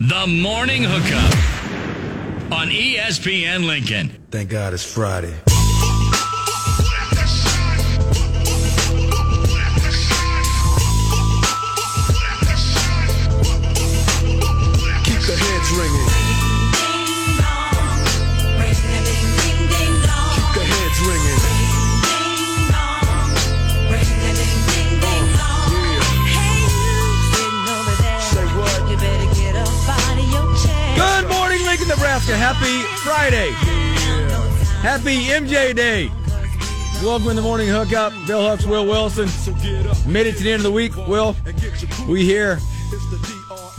The Morning Hookup on ESPN Lincoln. Thank God it's Friday. Happy Friday. Happy MJ Day. Welcome in the morning hookup. Bill Hooks, Will Wilson. Made it to the end of the week. Will, we here.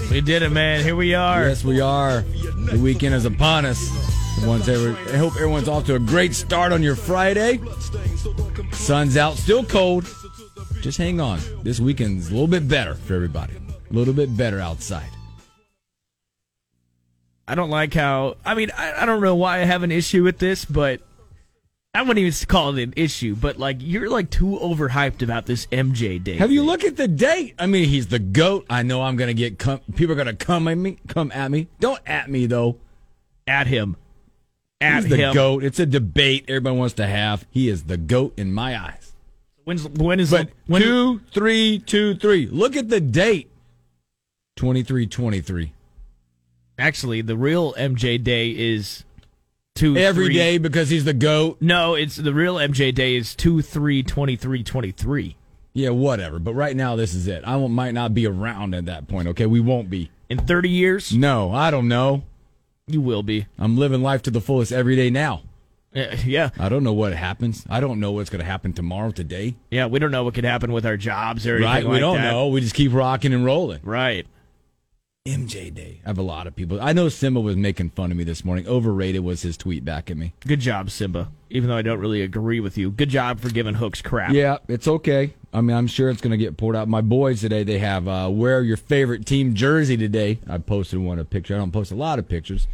We did it, man. Here we are. Yes, we are. The weekend is upon us. Once I hope everyone's off to a great start on your Friday. Sun's out, still cold. Just hang on. This weekend's a little bit better for everybody. A little bit better outside. I don't like how. I mean, I, I don't know why I have an issue with this, but I wouldn't even call it an issue. But like, you're like too overhyped about this MJ day. Have you looked at the date? I mean, he's the goat. I know I'm gonna get com- people are gonna come at me. Come at me. Don't at me though. at him? At He's the him. goat. It's a debate everybody wants to have. He is the goat in my eyes. When's when is But when? two, three, two, three. Look at the date. Twenty three, twenty three. Actually, the real MJ day is two Every three- day because he's the goat. No, it's the real MJ day is two three twenty three twenty three. Yeah, whatever. But right now, this is it. I won't, might not be around at that point. Okay, we won't be. In thirty years, No, I don't know. you will be. I'm living life to the fullest every day now. Yeah, I don't know what happens. I don't know what's going to happen tomorrow, today. yeah. We don't know what could happen with our jobs or anything Right? we like don't that. know. We just keep rocking and rolling. Right. MJ Day. I have a lot of people. I know Simba was making fun of me this morning. Overrated was his tweet back at me. Good job, Simba. Even though I don't really agree with you, good job for giving Hooks crap. Yeah, it's okay. I mean, I'm sure it's going to get poured out. My boys today, they have uh, wear your favorite team jersey today. I posted one a picture. I don't post a lot of pictures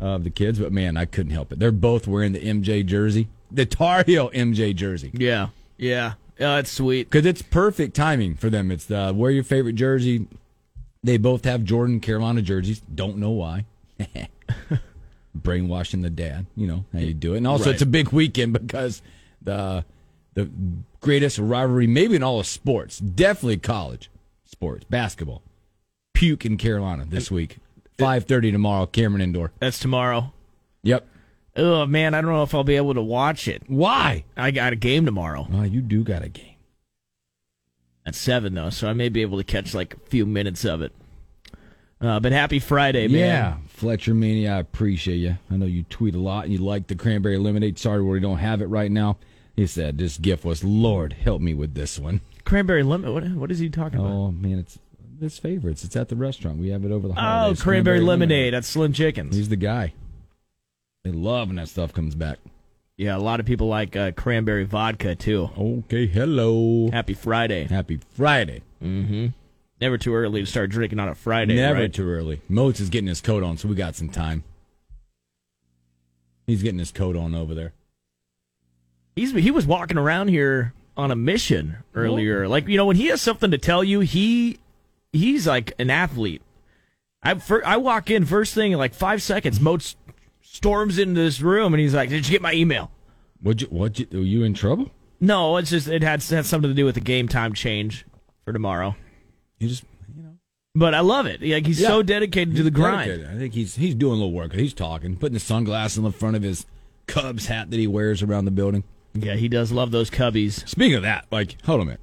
of the kids, but man, I couldn't help it. They're both wearing the MJ jersey, the Tar Heel MJ jersey. Yeah. Yeah. Yeah, that's sweet. Because it's perfect timing for them. It's the wear your favorite jersey. They both have Jordan Carolina jerseys. Don't know why. Brainwashing the dad. You know how you do it. And also, Right. it's a big weekend because the the greatest rivalry, maybe in all of sports, definitely college sports, basketball. Puke in Carolina this week. Five thirty tomorrow, Cameron Indoor. That's tomorrow. Yep. Oh man, I don't know if I'll be able to watch it. Why? I got a game tomorrow Oh, you do got a game. At seven though, so I may be able to catch like a few minutes of it. Uh, but happy Friday, man. Yeah, Fletcher Mania, I appreciate you. I know you tweet a lot and you like the cranberry lemonade. Sorry, we don't have it right now. He said this gift was, Lord, help me with this one. Cranberry lemon. What, what is he talking about? Oh man, it's his favorites. It's at the restaurant. We have it over the holidays. Oh, holidays. cranberry, lemonade. That's Slim Chickens. He's the guy. They love when that stuff comes back. Yeah, a lot of people like uh, cranberry vodka too. Okay, hello. Happy Friday. Happy Friday. Mm-hmm. Never too early to start drinking on a Friday. Never right? too early. Moats is getting his coat on, so we got some time. He's getting his coat on over there. He's he was walking around here on a mission earlier. Like you know, when he has something to tell you, he he's like an athlete. I I walk in first thing in like five seconds. Moat storms into this room and he's like, "Did you get my email?" What you what you were you in trouble? No, it's just it had, had something to do with the game time change for tomorrow. You just you know But I love it. Like he's Yeah. so dedicated to the He's grind. dedicated. I think he's he's doing a little work. He's talking, putting the sunglasses in the front of his Cubs hat that he wears around the building. Yeah, he does love those cubbies. Speaking of that, like, hold on a minute.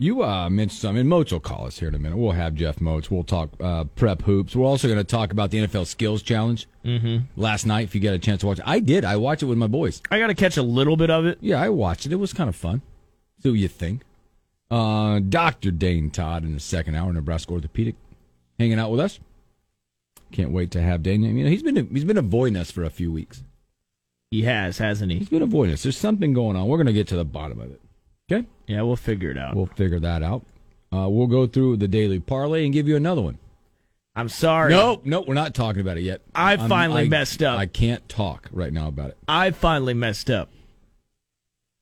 You uh, mentioned something. and Moats will call us here in a minute. We'll have Jeff Moats. We'll talk uh, prep hoops. We're also going to talk about the NFL Skills Challenge. Mm-hmm. Last night, if you get a chance to watch it, I did. I watched it with my boys. I got to catch a little bit of it. Yeah, I watched it. It was kind of fun. See what you think. Uh, Dr. Dane Todd in the second hour, Nebraska Orthopedic, hanging out with us. can't wait to have Dane. You know, he's been he's been avoiding us for a few weeks. He has, hasn't he? He's been avoiding us. There's something going on. We're gonna get to the bottom of it. Okay, Yeah, we'll figure it out. we'll figure that out. Uh, we'll go through the daily parlay and give you another one. I'm sorry. Nope, nope, we're not talking about it yet. I I'm- finally I- messed up. I can't talk right now about it. I finally messed up.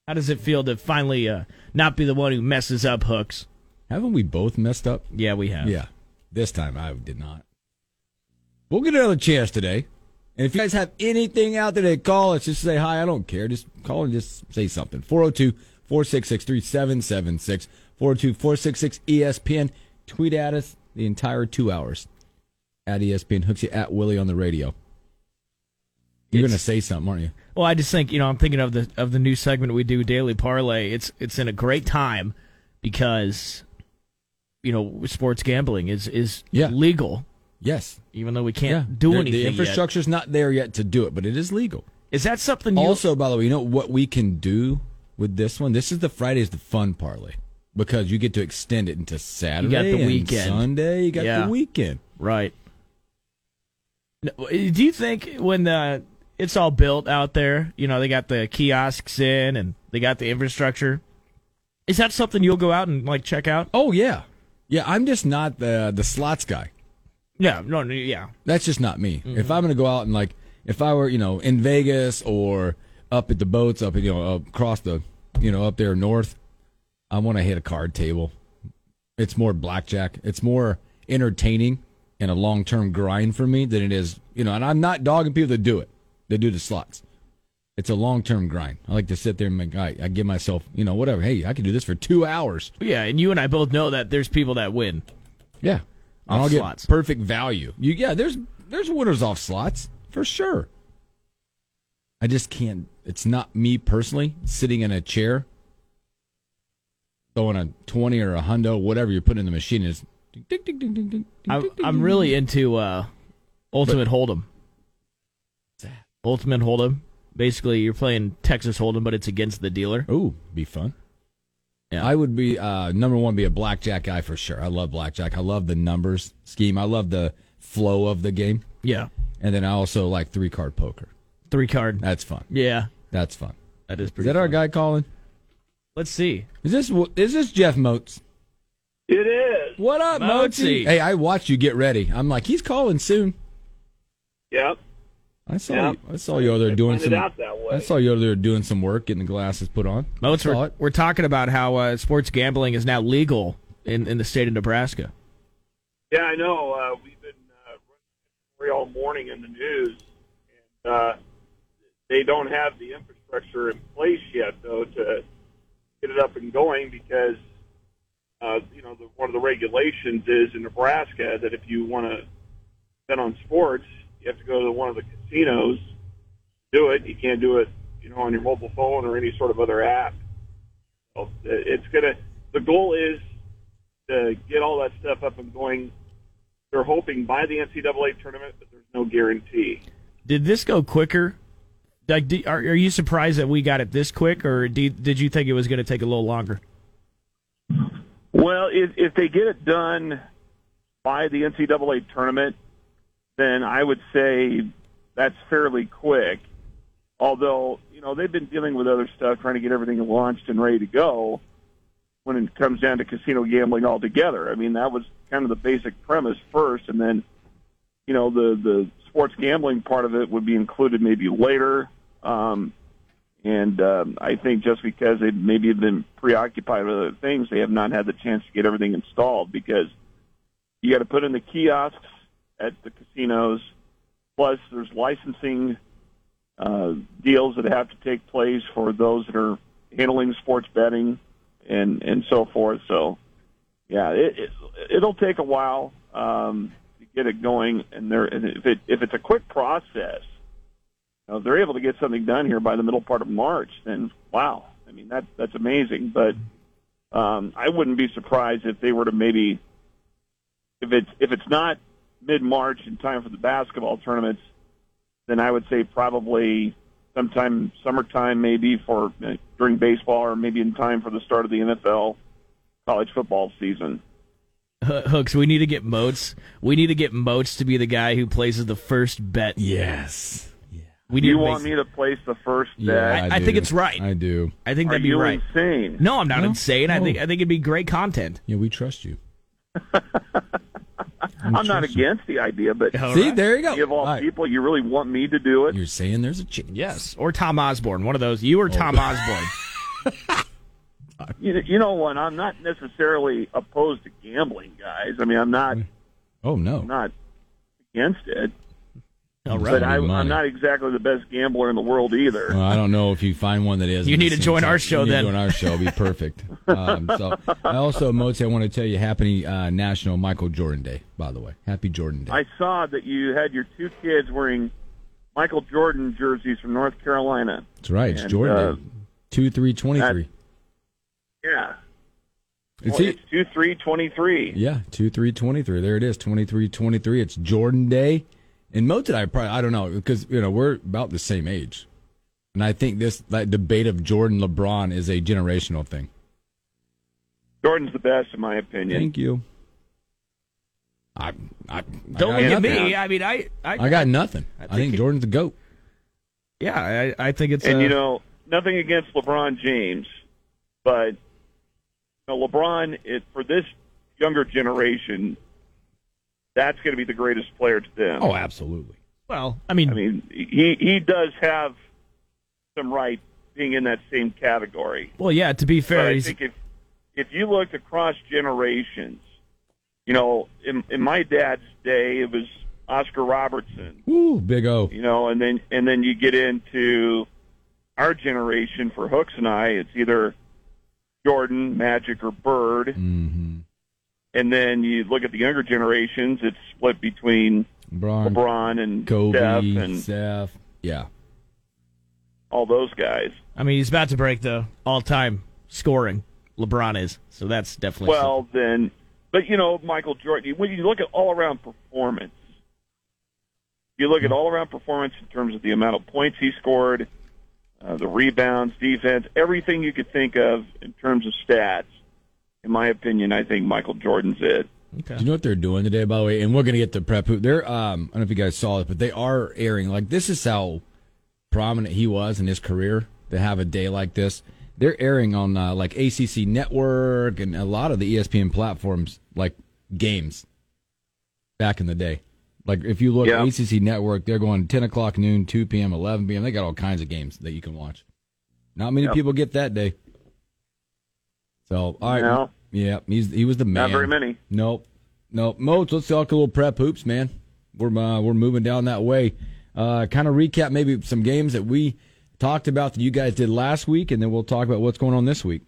How does it feel to finally uh, not be the one who messes up hooks? Haven't we both messed up? Yeah, we have. Yeah. This time I did not. We'll get another chance today. And if you guys have anything out there to call us, just say hi. I don't care. Just call and just say something. 402 466 3776. 402 466 ESPN. Tweet at us the entire two hours at ESPN. Hooks you at Willie on the radio. You're going to say something, aren't you? Well, I just think you know I'm thinking of the of the new segment we do daily parlay. It's it's in a great time because you know sports gambling is is Yeah. legal, Yes. even though we can't do The- anything. The yet. infrastructure's not there yet to do it, but it is legal. Is that something you Also, by the way, you know what we can do with this one? This is the Friday's the fun parlay because you get to extend it into Saturday, You got the and weekend. Sunday. You got Yeah. the weekend. Right. Do you think when the it's all built out there, you know, they got the kiosks in and they got the infrastructure, is that something you'll go out and like check out? Oh yeah, yeah. I'm just not the the slots guy. Yeah, no, no yeah. That's just not me. Mm-hmm. If I'm going to go out and like, if I were, you know, in Vegas or up at the boats, up, at, you know, across the, you know, up there north, I want to hit a card table. It's more blackjack. It's more entertaining and a long term grind for me than it is, you know. And I'm not dogging people that do it. They do the slots. It's a long term grind. I like to sit there and make, I, I give myself, you know, whatever. Hey, I can do this for two hours. Yeah, and you and I both know that there's people that win. Yeah. I'll get slots. perfect value. You yeah, there's there's winners off slots for sure. I just can't it's not me personally sitting in a chair throwing a 20 or a hundo whatever you're putting in the machine is I'm really into uh, Ultimate Hold'em. Ultimate Hold'em. Basically, you're playing Texas Hold'em, but it's against the dealer. Ooh, be fun. Yeah. I would be uh number one be a blackjack guy for sure. I love blackjack. I love the numbers scheme. I love the flow of the game. Yeah, And then I also like three card poker. Three card. That's fun. Yeah, That's fun. that pretty. is Is pretty. that our guy calling? Let's see. Is this is this Jeff Moats? It is. What up, Moatsy? Moatsy? Hey, I watched you get ready. I'm like, he's calling soon. Yep. I saw Yeah. you. I saw you over there doing some. out that way. I saw you over there doing some work, getting the glasses put on. Moats, we're, we're talking about how uh, sports gambling is now legal in, in the state of Nebraska. Yeah, I know. Uh, we've been uh, running all morning in the news, and uh, they don't have the infrastructure in place yet, though, to get it up and going because uh, you know the, one of the regulations is in Nebraska that if you want to bet on sports, you have to go to one of the casinos to do it. You can't do it, you know, on your mobile phone or any sort of other app. So it's gonna. The goal is to get all that stuff up and going. They're hoping by the NCAA tournament, but there's no guarantee. Did this go quicker? Like, do, are, are you surprised that we got it this quick, or did, did you think it was going to take a little longer? Well, if, if they get it done by the NCAA tournament, then I would say that's fairly quick. Although, you know, they've been dealing with other stuff, trying to get everything launched and ready to go when it comes down to casino gambling altogether. I mean, that was kind of the basic premise first, and then, you know, the, the sports gambling part of it would be included maybe later. Um, and um, I think just because they maybe have been preoccupied with other things, they have not had the chance to get everything installed because you got to put in the kiosks at the casinos. Plus, there's licensing uh, deals that have to take place for those that are handling sports betting and and so forth. So, yeah, it, it it'll take a while um, to get it going. And there, and if it if it's a quick process, know, if they're able to get something done here by the middle part of March, then wow, I mean that that's amazing. But um, I wouldn't be surprised if they were to maybe if it's if it's not mid March in time for the basketball tournaments, then I would say probably sometime summertime, maybe for uh, during baseball, or maybe in time for the start of the NFL college football season. Hooks, we need to get Moats. We need to get Moats to be the guy who places the first bet. Yes. We need You want me to place the first Yeah, bet? I think it's right. I do. I think Are that'd be you right. insane? No, I'm not No, insane. I think I think it'd be great content. Yeah, we trust you. I'm not trust you. against the idea, but All See, right. there you go. of all All right. people, you really want me to do it? You're saying there's a chance. Yes, or Tom Osborne, one of those. You or oh. Tom Osborne. You, you know what? I'm not necessarily opposed to gambling, guys. I mean, I'm not Oh no. not against it, All but I, I'm not exactly the best gambler in the world either. Well, I don't know if you find one that is. You need to join time. our show You need to then. Join our show, be perfect. um, so, I also, Mozi, I want to tell you, happy uh, National Michael Jordan Day. By the way, happy Jordan Day. I saw that you had your two kids wearing Michael Jordan jerseys from North Carolina. That's right. It's and, Jordan uh, Day. Two three twenty three. Yeah, It's well, it. it's two three twenty three. Yeah, two three twenty three. There it is. Twenty three twenty three. It's Jordan Day. And Mo and I probably I don't know because you know we're about the same age, and I think this like debate of Jordan LeBron is a generational thing. Jordan's the best, in my opinion. Thank you. I, I Don't I look at me. I mean, I, I, I got nothing. I I think, think he- Jordan's the goat. yeah, I, I think it's. And uh, you know, nothing against LeBron James, but you know, LeBron it, for this younger generation, that's going to be the greatest player to them. Oh, absolutely. well, I mean, I mean, he he does have some right being in that same category. well, yeah. To be fair, I think if if you looked across generations, you know, in, in my dad's day, it was Oscar Robertson. Woo, big O. you know, and then and then you get into our generation for Hooks and I, it's either Jordan, Magic, or Bird, Mm-hmm. And then you look at the younger generations, it's split between LeBron, LeBron and Kobe, Steph and Steph. Yeah. all those guys. I mean, he's about to break the all-time scoring. LeBron is, so that's definitely. Well, then, but you know, Michael Jordan. When you look at all around performance, you look at all around performance in terms of the amount of points he scored, uh, the rebounds, defense, everything you could think of in terms of stats. In my opinion, I think Michael Jordan's it. Do you know what they're doing today, by the way? And we're gonna get to prep hoop. They're um, I don't know if you guys saw it, but they are airing like this is how prominent he was in his career to have a day like this. They're airing on uh, like ACC Network and a lot of the ESPN platforms, like games back in the day. Like if you look Yeah. at ACC Network, they're going 10 o'clock noon, 2 p.m., 11 p.m. They got all kinds of games that you can watch. Not many Yep. people get that day. So all right, No. Yeah, he's he was the man. Not very many. Nope, nope. Moats, let's talk a little prep hoops, man. We're uh, we're moving down that way. Uh, kind of recap maybe some games that we talked about that you guys did last week, and then we'll talk about what's going on this week.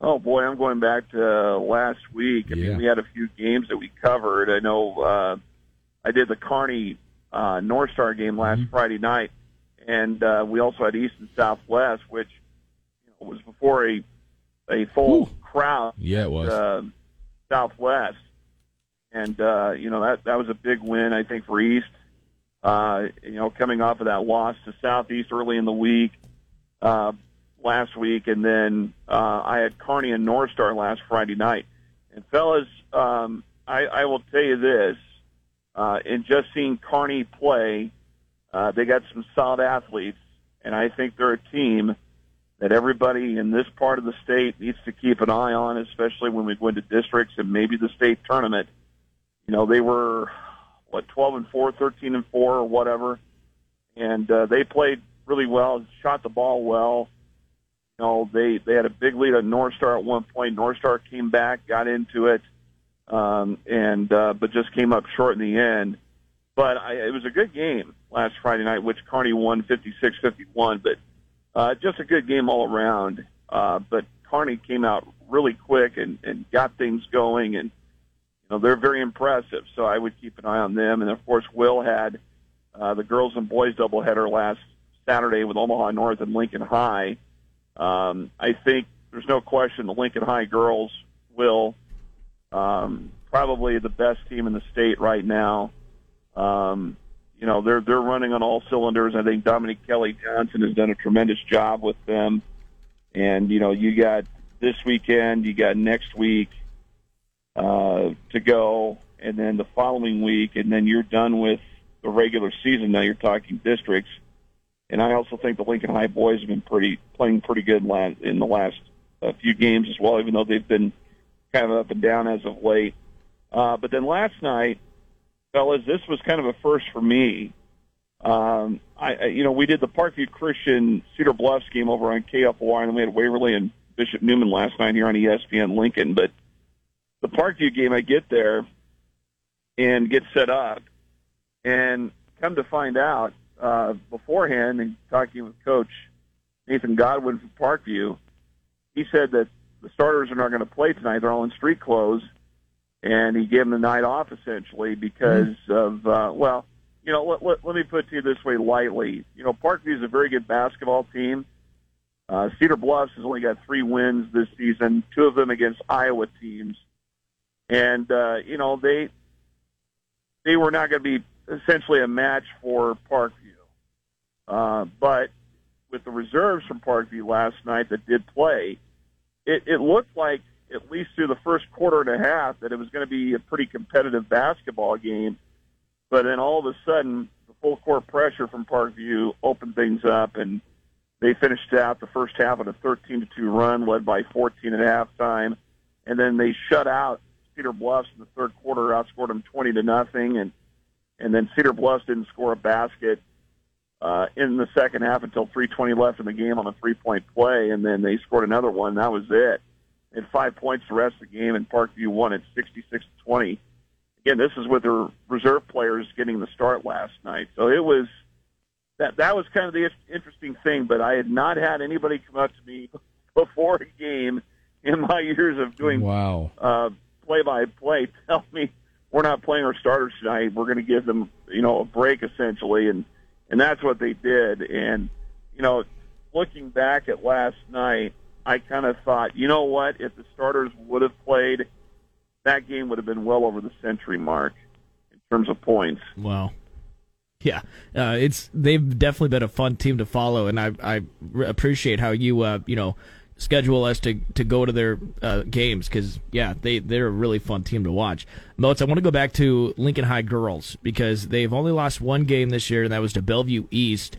Oh boy, I'm going back to uh, last week. I Yeah. mean, we had a few games that we covered. I know uh, I did the Kearney uh, North Star game last Friday night, and uh, we also had East and Southwest, which you know, was before a a full Whew. Crowd. Yeah, it was. Uh, Southwest, and uh, you know that that was a big win, I think, for East. Uh, you know, coming off of that loss to Southeast early in the week uh, last week, and then uh, I had Kearney and North Star last Friday night. And fellas, um, I, I will tell you this: uh, in just seeing Kearney play, uh, they got some solid athletes, and I think they're a team that everybody in this part of the state needs to keep an eye on, especially when we go into districts and maybe the state tournament. You know, they were what 12 and 4, 13 and 4 or whatever, and uh, they played really well, shot the ball well. You know, they they had a big lead on North Star at one point. North Star came back, got into it, um, and uh, but just came up short in the end. But I, it was a good game last Friday night, which Kearney won 56-51. But uh, just a good game all around. Uh, but Kearney came out really quick and, and got things going, and you know they're very impressive. So I would keep an eye on them. And of course, Will had uh, the girls and boys doubleheader last Saturday with Omaha North and Lincoln High. Um, I think there's no question the Lincoln High girls will um, probably the best team in the state right now. Um, you know they're they're running on all cylinders. I think Dominique Kelly Johnson has done a tremendous job with them. And you know you got this weekend, you got next week. uh, to go, and then the following week, and then you're done with the regular season. Now you're talking districts, and I also think the Lincoln High boys have been pretty playing pretty good in the last uh, few games as well, even though they've been kind of up and down as of late. Uh, but then last night, fellas, this was kind of a first for me. Um, I, you know, we did the Parkview Christian Cedar Bluffs game over on KFOR, and then we had Waverly and Bishop Newman last night here on ESPN Lincoln. But the Parkview game, I get there and get set up, and come to find out uh, beforehand, and talking with Coach Nathan Godwin from Parkview, he said that the starters are not going to play tonight. They're all in street clothes, and he gave him the night off essentially because of uh, well, you know, let, let, let me put it to you this way lightly. You know, Parkview is a very good basketball team. Uh, Cedar Bluffs has only got three wins this season, two of them against Iowa teams, and uh, you know they they were not going to be essentially a match for Parkview. Uh, but with the reserves from Parkview last night that did play, it, it looked like at least through the first quarter and a half that it was going to be a pretty competitive basketball game. But then all of a sudden, the full court pressure from Parkview opened things up, and they finished out the first half on a 13 to two run, led by 14 at halftime, and then they shut out Cedar Bluffs in the third quarter, outscored them 20 to nothing, and and then Cedar Bluffs didn't score a basket uh, in the second half until 3:20 left in the game on a three-point play, and then they scored another one. That was it. And five points the rest of the game, and Parkview won at 66 20. Again, this is with their reserve players getting the start last night, so it was that that was kind of the interesting thing. But I had not had anybody come up to me before a game in my years of doing Wow. uh, play-by-play tell me we're not playing our starters tonight. We're going to give them, you know, a break essentially, and and that's what they did. And you know, looking back at last night, I kind of thought, you know what, if the starters would have played, that game would have been well over the century mark in terms of points. Wow. Yeah, uh, it's they've definitely been a fun team to follow, and I I re- appreciate how you uh, you know schedule us to, to go to their uh, games because yeah they they're a really fun team to watch. Moats, I want to go back to Lincoln High girls because they've only lost one game this year, and that was to Bellevue East.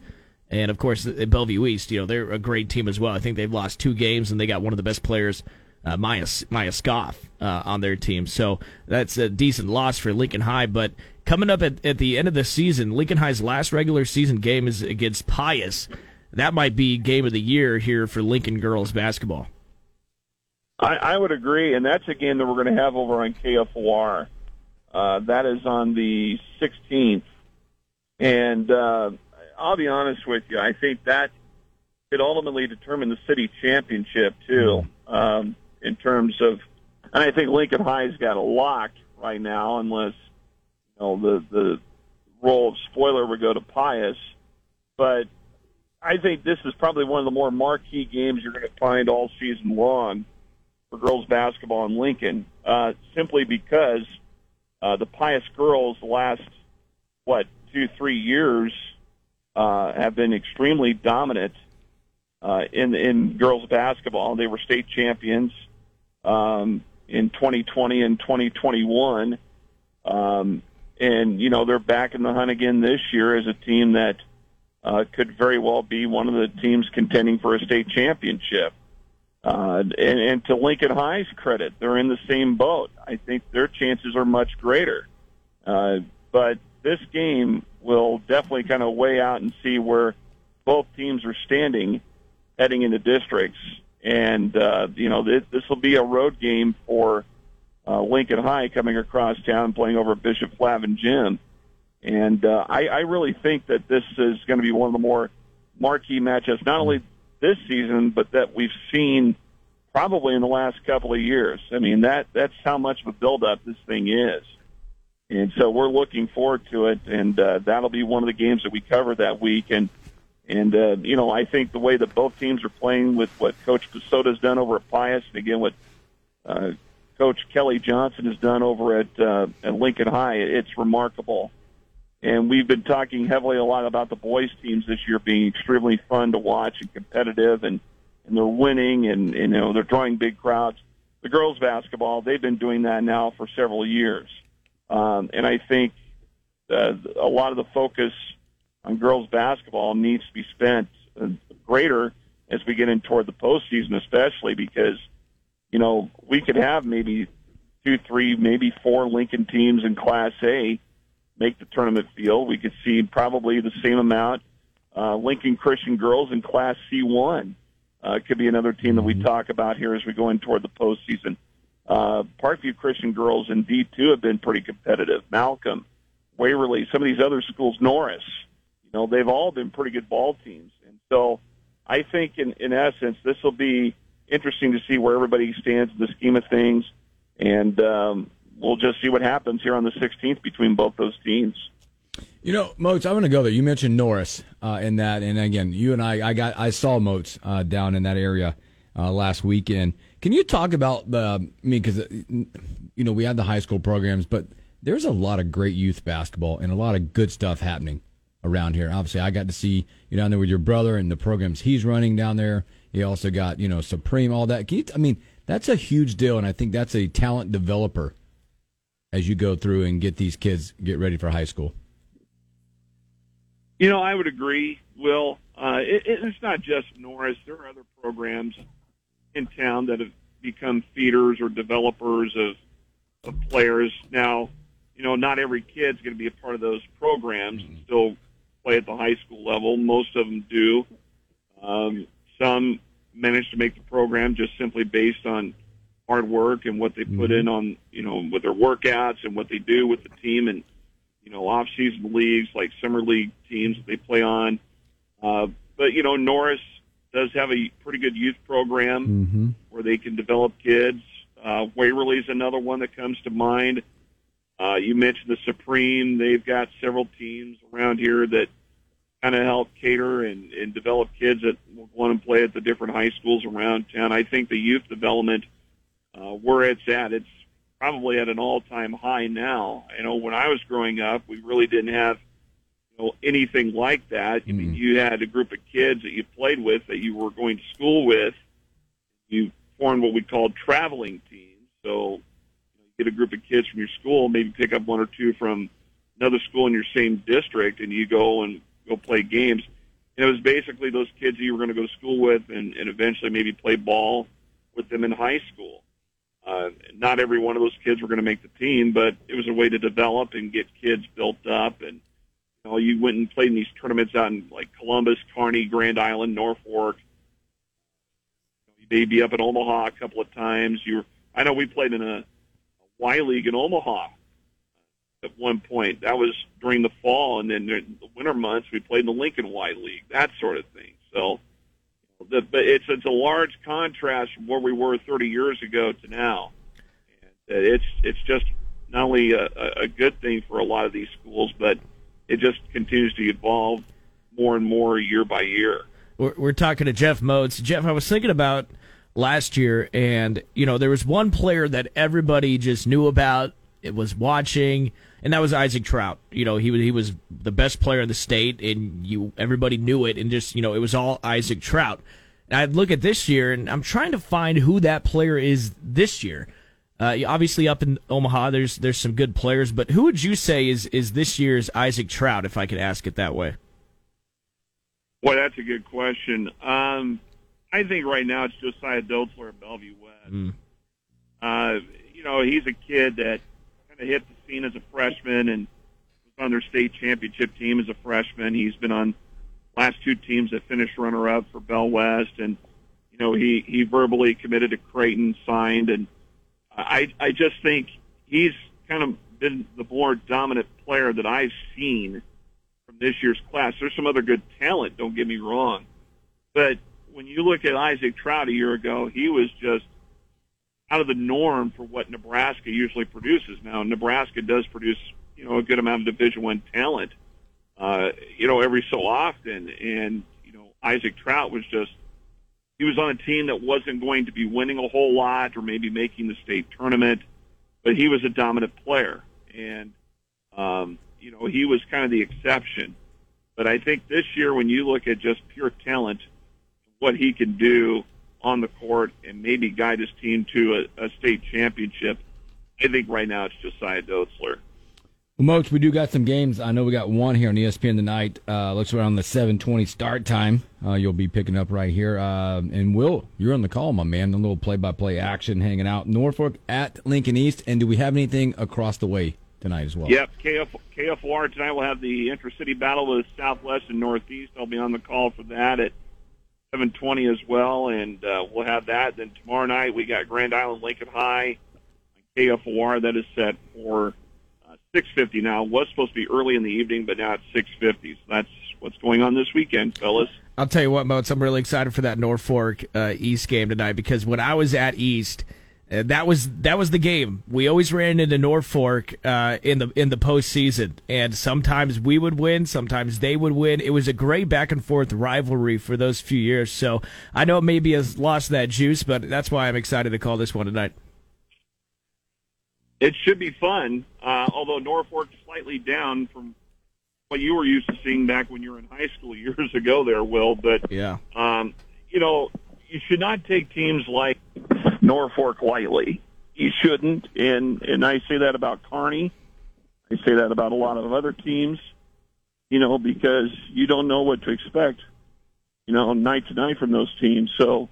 And of course, Bellevue East, you know they're a great team as well. I think they've lost two games, and they got one of the best players, uh, Maya Maya Scoff, uh, on their team. So that's a decent loss for Lincoln High. But coming up at, at the end of the season, Lincoln High's last regular season game is against Pius. That might be game of the year here for Lincoln girls basketball. I, I would agree, and that's a game that we're going to have over on KFOR. Uh, that is on the 16th, and uh, I'll be honest with you. I think that could ultimately determine the city championship too, um, in terms of. And I think Lincoln High's got a lock right now, unless you know the the role of spoiler would go to Pius. But I think this is probably one of the more marquee games you're going to find all season long for girls basketball in Lincoln, uh, simply because uh, the Pius girls last what two three years uh, have been extremely dominant uh, in in girls basketball. They were state champions um, in 2020 and 2021, um, and you know they're back in the hunt again this year as a team that uh, could very well be one of the teams contending for a state championship. Uh, and, and to Lincoln High's credit, they're in the same boat. I think their chances are much greater. Uh, but this game will definitely kind of weigh out and see where both teams are standing heading into districts. And, uh, you know, this, this will be a road game for uh, Lincoln High coming across town playing over Bishop Flavin Gym. And uh, I, I really think that this is going to be one of the more marquee matchups, not only this season, but that we've seen probably in the last couple of years. I mean, that that's how much of a buildup this thing is. And so we're looking forward to it, and uh, that'll be one of the games that we cover that week. And and uh, you know, I think the way that both teams are playing with what Coach Psota's done over at Pius, and again what uh, Coach Kelly Johnson has done over at uh, at Lincoln High, it's remarkable. And we've been talking heavily a lot about the boys teams this year being extremely fun to watch and competitive, and and they're winning, and, and you know they're drawing big crowds. the girls basketball, they've been doing that now for several years. Um, and I think uh, a lot of the focus on girls basketball needs to be spent uh, greater as we get in toward the postseason, especially because, you know, we could have maybe two, three, maybe four Lincoln teams in Class A make the tournament field. We could see probably the same amount uh, Lincoln Christian girls in Class C1 uh, could be another team that we talk about here as we go in toward the postseason. Uh, Parkview Christian girls in D2 have been pretty competitive. Malcolm, Waverly, some of these other schools, Norris, you know, they've all been pretty good ball teams. And so I think in, in essence, this will be interesting to see where everybody stands in the scheme of things. And um, we'll just see what happens here on the 16th between both those teams. You know, Moats, I'm going to go there. You mentioned Norris uh, in that, and again, you and I, I got, I saw Moats uh, down in that area uh, last weekend. Can you talk about the? I mean, because you know we had the high school programs, but there's a lot of great youth basketball and a lot of good stuff happening around here. Obviously, I got to see you down there with your brother and the programs he's running down there. He also got you know Supreme, all that. You? I mean, that's a huge deal, and I think that's a talent developer as you go through and get these kids get ready for high school. You know, I would agree, Will. Uh, it, it's not just Norris. There are other programs in town that have become feeders or developers of, of players. Now, you know, not every kid's going to be a part of those programs and still play at the high school level. Most of them do. Um, some manage to make the program just simply based on hard work and what they put in on, you know, with their workouts and what they do with the team and you know, off-season leagues like summer league teams that they play on. Uh, but you know, Norris does have a pretty good youth program Mm-hmm. where they can develop kids. Uh, Waverly's another one that comes to mind. Uh, you mentioned the Supreme; they've got several teams around here that kind of help cater and, and develop kids that want to play at the different high schools around town. I think the youth development, uh, where it's at, it's probably at an all-time high now. You know, when I was growing up, we really didn't have know anything like that. I mean, you had a group of kids that you played with that you were going to school with. You formed what we called traveling teams. So you, know, get a group of kids from your school, maybe pick up one or two from another school in your same district, and you go and go play games. And it was basically those kids that you were going to go to school with, and, and eventually maybe play ball with them in high school. Uh, not every one of those kids were going to make the team, but it was a way to develop and get kids built up. And know, you went and played in these tournaments out in like Columbus, Kearney, Grand Island, Norfolk. You may be up in Omaha a couple of times. You, I know we played in a, a Y League in Omaha at one point. That was during the fall, and then the winter months we played in the Lincoln Y League, that sort of thing. So the, but it's it's a large contrast from where we were 30 years ago to now. And it's it's just not only a, a good thing for a lot of these schools, but it just continues to evolve more and more year by year. We're, we're talking to Jeff Moats. Jeff, I was thinking about last year, and you know there was one player that everybody just knew about. It was watching, and that was Isaac Traudt. You know, he was he was the best player in the state, and you everybody knew it, and just you know it was all Isaac Traudt. I look at this year, and I'm trying to find who that player is this year. Uh, obviously, up in Omaha, there's there's some good players, but who would you say is is this year's Isaac Traudt, if I could ask it that way? Boy, that's a good question. Um, I think right now it's Josiah Dotzler at Bellevue West. Mm. Uh, you know, he's a kid that kind of hit the scene as a freshman and was on their state championship team as a freshman. He's been on last two teams that finished runner up for Bell West, and you know he he verbally committed to Creighton, signed, and I I just think he's kind of been the more dominant player that I've seen from this year's class. There's some other good talent, don't get me wrong, but when you look at Isaac Traudt a year ago, he was just out of the norm for what Nebraska usually produces. Now, Nebraska does produce, you know, a good amount of Division One talent, uh, you know, every so often. And you know, Isaac Trout was just he was on a team that wasn't going to be winning a whole lot or maybe making the state tournament, but he was a dominant player, and um, you know, he was kind of the exception. But I think this year, when you look at just pure talent, what he can do, on the court and maybe guide his team to a, a state championship. I think right now it's Josiah Dotzler. Well, Moach, we do got some games. I know we got one here on ESPN tonight. Uh, looks around the 7:20 start time. Uh, you'll be picking up right here. Uh, and Will, you're on the call, my man. A little play-by-play action hanging out. Norfolk at Lincoln East. And do we have anything across the way tonight as well? Yep, KF, KFOR tonight We'll have the intercity battle with Southwest and Northeast. I'll be on the call for that at 7:20 as well, and uh, we'll have that. Then tomorrow night we got Grand Island Lincoln High KFOR. That is set for 6:50 now. Was supposed to be early in the evening, but now it's 6:50. So that's what's going on this weekend, fellas. I'll tell you what, Moats, I'm really excited for that Norfolk uh, East game tonight because when I was at East, uh, that was that was the game. We always ran into Norfolk uh, in the in the postseason, and sometimes we would win, sometimes they would win. It was a great back and forth rivalry for those few years. So I know it maybe has lost that juice, but that's why I'm excited to call this one tonight. It should be fun, uh, although Norfolk's slightly down from what you were used to seeing back when you were in high school years ago there, Will. But, Yeah. um, you know, you should not take teams like Norfolk lightly. You shouldn't. And, and I say that about Kearney. I say that about a lot of other teams, you know, because you don't know what to expect, you know, night to night from those teams. So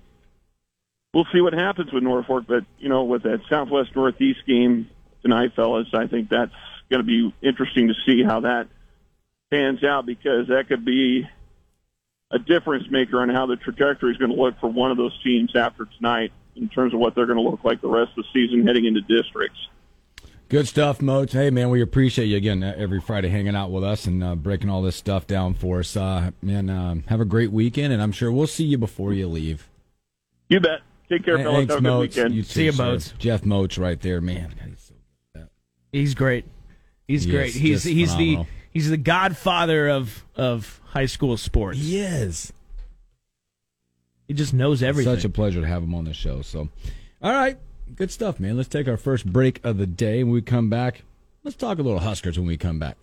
we'll see what happens with Norfolk. But, you know, with that Southwest Northeast game tonight, fellas, I think that's going to be interesting to see how that pans out because that could be a difference maker on how the trajectory is going to look for one of those teams after tonight in terms of what they're going to look like the rest of the season heading into districts. Good stuff, Moach. Hey, man, we appreciate you again uh, every Friday hanging out with us and uh, breaking all this stuff down for us. Uh, man, um, have a great weekend, and I'm sure we'll see you before you leave. You bet. Take care, Hey, fellas. Thanks, Have a good weekend. You too, See you, sir. Moach. Jeff Moach right there, man. He's great. He's He great. He's he's phenomenal. the he's the godfather of of high school sports. He is. He just knows everything. Such a pleasure to have him on the show. So, all right, good stuff, man. Let's take our first break of the day. When we come back, let's talk a little Huskers when we come back.